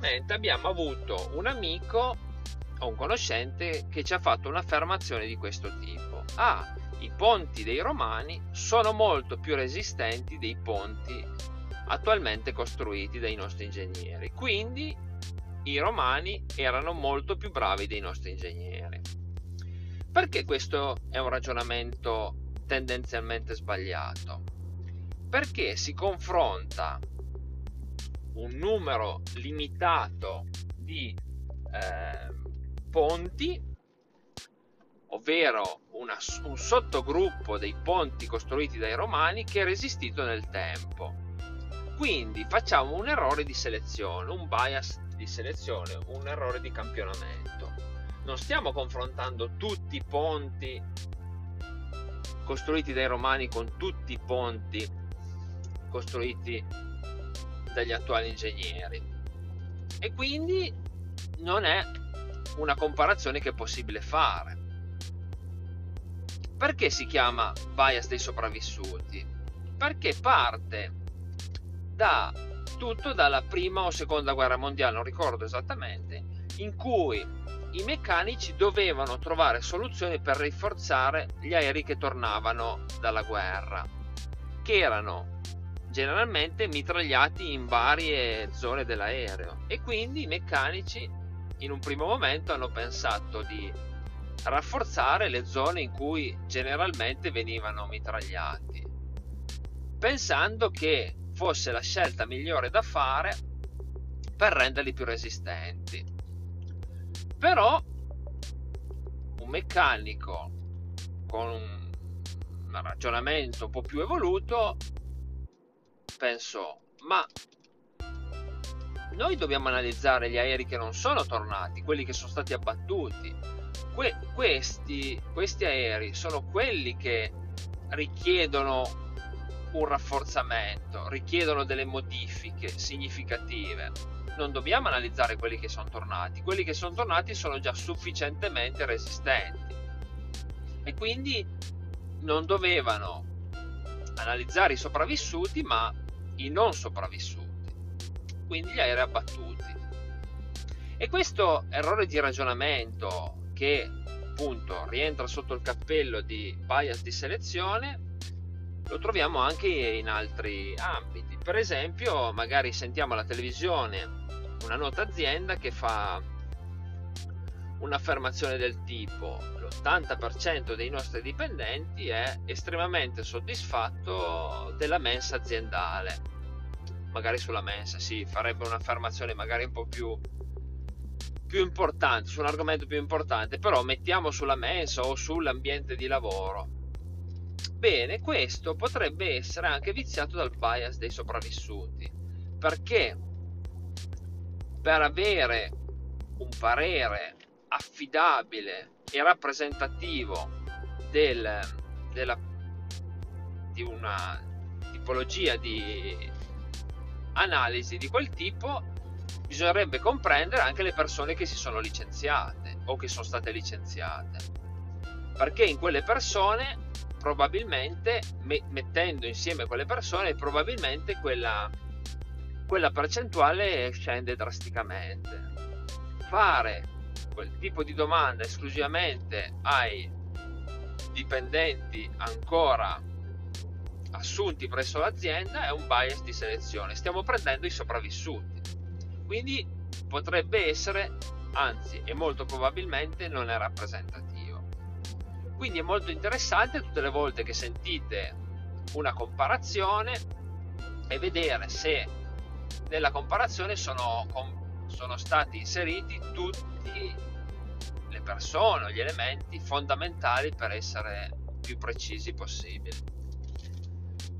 recentemente abbiamo avuto un amico o un conoscente che ci ha fatto un'affermazione di questo tipo. Ah, i ponti dei romani sono molto più resistenti dei ponti attualmente costruiti dai nostri ingegneri. Quindi i romani erano molto più bravi dei nostri ingegneri. Perché questo è un ragionamento tendenzialmente sbagliato? Perché si confronta un numero limitato di eh, ponti, ovvero una, un sottogruppo dei ponti costruiti dai romani che è resistito nel tempo. Quindi facciamo un errore di selezione, un bias di selezione, un errore di campionamento. Non stiamo confrontando tutti i ponti costruiti dai romani con tutti i ponti costruiti dagli attuali ingegneri. E quindi non è una comparazione che è possibile fare. Perché si chiama bias dei sopravvissuti? Perché parte da tutto dalla prima o seconda guerra mondiale, non ricordo esattamente, in cui i meccanici dovevano trovare soluzioni per rinforzare gli aerei che tornavano dalla guerra, che erano generalmente mitragliati in varie zone dell'aereo e quindi i meccanici in un primo momento hanno pensato di rafforzare le zone in cui generalmente venivano mitragliati, pensando che fosse la scelta migliore da fare per renderli più resistenti. Però un meccanico con un ragionamento un po' più evoluto pensò, ma noi dobbiamo analizzare gli aerei che non sono tornati, quelli che sono stati abbattuti. Que- questi, questi aerei sono quelli che richiedono un rafforzamento, richiedono delle modifiche significative. Non dobbiamo analizzare quelli che sono tornati, quelli che sono tornati sono già sufficientemente resistenti e quindi non dovevano analizzare i sopravvissuti ma i non sopravvissuti quindi gli aerei abbattuti. E questo errore di ragionamento che appunto rientra sotto il cappello di bias di selezione lo troviamo anche in altri ambiti. Per esempio, magari sentiamo alla televisione una nota azienda che fa un'affermazione del tipo l'80% dei nostri dipendenti è estremamente soddisfatto della mensa aziendale magari sulla mensa, sì, farebbe un'affermazione magari un po' più, più importante, su un argomento più importante, però mettiamo sulla mensa o sull'ambiente di lavoro. Bene, questo potrebbe essere anche viziato dal bias dei sopravvissuti, perché per avere un parere affidabile e rappresentativo del, della, di una tipologia di analisi di quel tipo bisognerebbe comprendere anche le persone che si sono licenziate o che sono state licenziate. Perché in quelle persone probabilmente me- mettendo insieme quelle persone probabilmente quella, quella percentuale scende drasticamente. Fare quel tipo di domanda esclusivamente ai dipendenti ancora assunti presso l'azienda è un bias di selezione, stiamo prendendo i sopravvissuti. Quindi potrebbe essere, anzi e molto probabilmente non è rappresentativo. Quindi è molto interessante tutte le volte che sentite una comparazione e vedere se nella comparazione sono, sono stati inseriti tutti le persone, gli elementi fondamentali per essere più precisi possibili.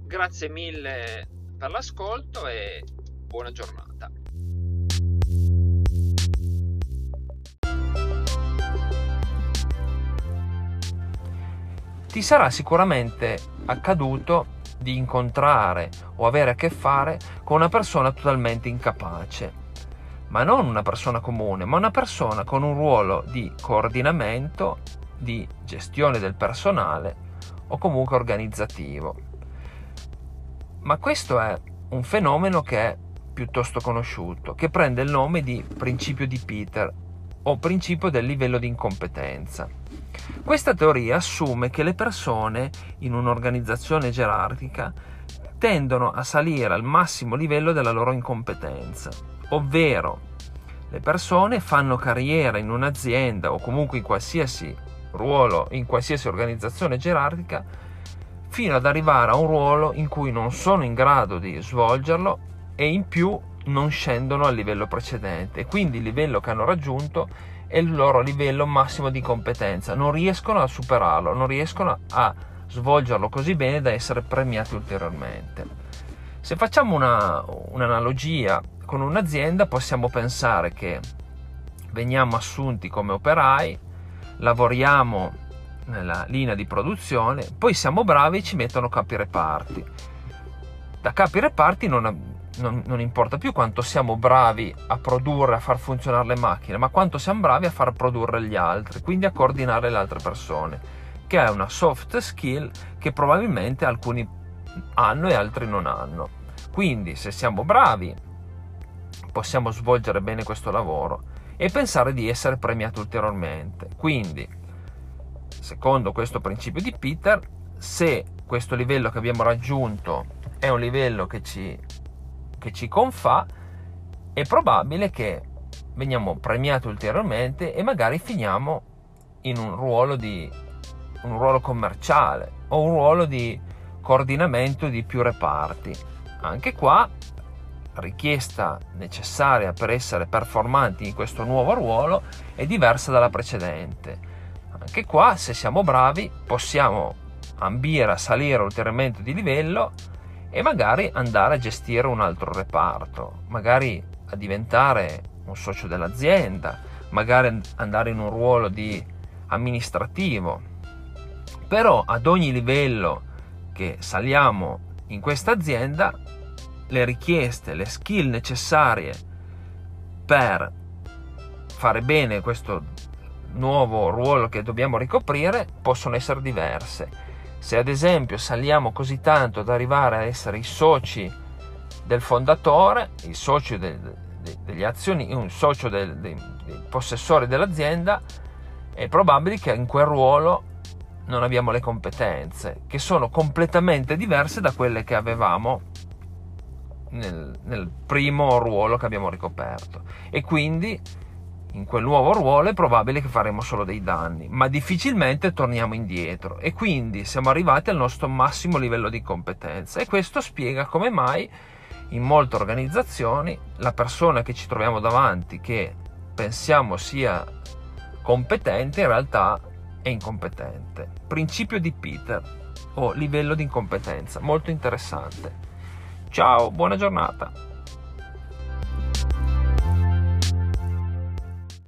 Grazie mille per l'ascolto e buona giornata. Ti sarà sicuramente accaduto di incontrare o avere a che fare con una persona totalmente incapace, ma non una persona comune, ma una persona con un ruolo di coordinamento, di gestione del personale o comunque organizzativo ma questo è un fenomeno che è piuttosto conosciuto che prende il nome di principio di Peter o principio del livello di incompetenza. Questa teoria assume che le persone in un'organizzazione gerarchica tendono a salire al massimo livello della loro incompetenza, ovvero le persone fanno carriera in un'azienda o comunque in qualsiasi ruolo, in qualsiasi organizzazione gerarchica, fino ad arrivare a un ruolo in cui non sono in grado di svolgerlo e in più non scendono al livello precedente. Quindi il livello che hanno raggiunto è il loro livello massimo di competenza, non riescono a superarlo, non riescono a svolgerlo così bene da essere premiati ulteriormente. Se facciamo una, un'analogia con un'azienda possiamo pensare che veniamo assunti come operai, lavoriamo nella linea di produzione, poi siamo bravi e ci mettono capi reparti. Da capi reparti non, non, non, importa più quanto siamo bravi a produrre, a far funzionare le macchine, ma quanto siamo bravi a far produrre gli altri, quindi a coordinare le altre persone, che è una soft skill che probabilmente alcuni hanno e altri non hanno. Quindi se siamo bravi possiamo svolgere bene questo lavoro e pensare di essere premiati ulteriormente. Quindi, secondo questo principio di Peter, se questo livello che abbiamo raggiunto è un livello che ci che ci confà, è probabile che veniamo premiati ulteriormente e magari finiamo in un ruolo di un ruolo commerciale o un ruolo di coordinamento di più reparti. Anche qua richiesta necessaria per essere performanti in questo nuovo ruolo è diversa dalla precedente. Anche qua, se siamo bravi, possiamo ambire a salire ulteriormente di livello e magari andare a gestire un altro reparto, magari a diventare un socio dell'azienda, magari andare in un ruolo di amministrativo. Però ad ogni livello che saliamo in questa azienda, le richieste, le skill necessarie per fare bene questo nuovo ruolo che dobbiamo ricoprire possono essere diverse. Se ad esempio saliamo così tanto da arrivare a essere i soci del fondatore, il socio de, de, degli azioni, un socio del, dei, dei possessori dell'azienda, è probabile che in quel ruolo non abbiamo le competenze, che sono completamente diverse da quelle che avevamo nel, nel primo ruolo che abbiamo ricoperto. E quindi in quel nuovo ruolo è probabile che faremo solo dei danni, ma difficilmente torniamo indietro e quindi siamo arrivati al nostro massimo livello di competenza e questo spiega come mai in molte organizzazioni la persona che ci troviamo davanti, che pensiamo sia competente, in realtà è incompetente. Principio di Peter o livello di incompetenza, molto interessante. Ciao, buona giornata.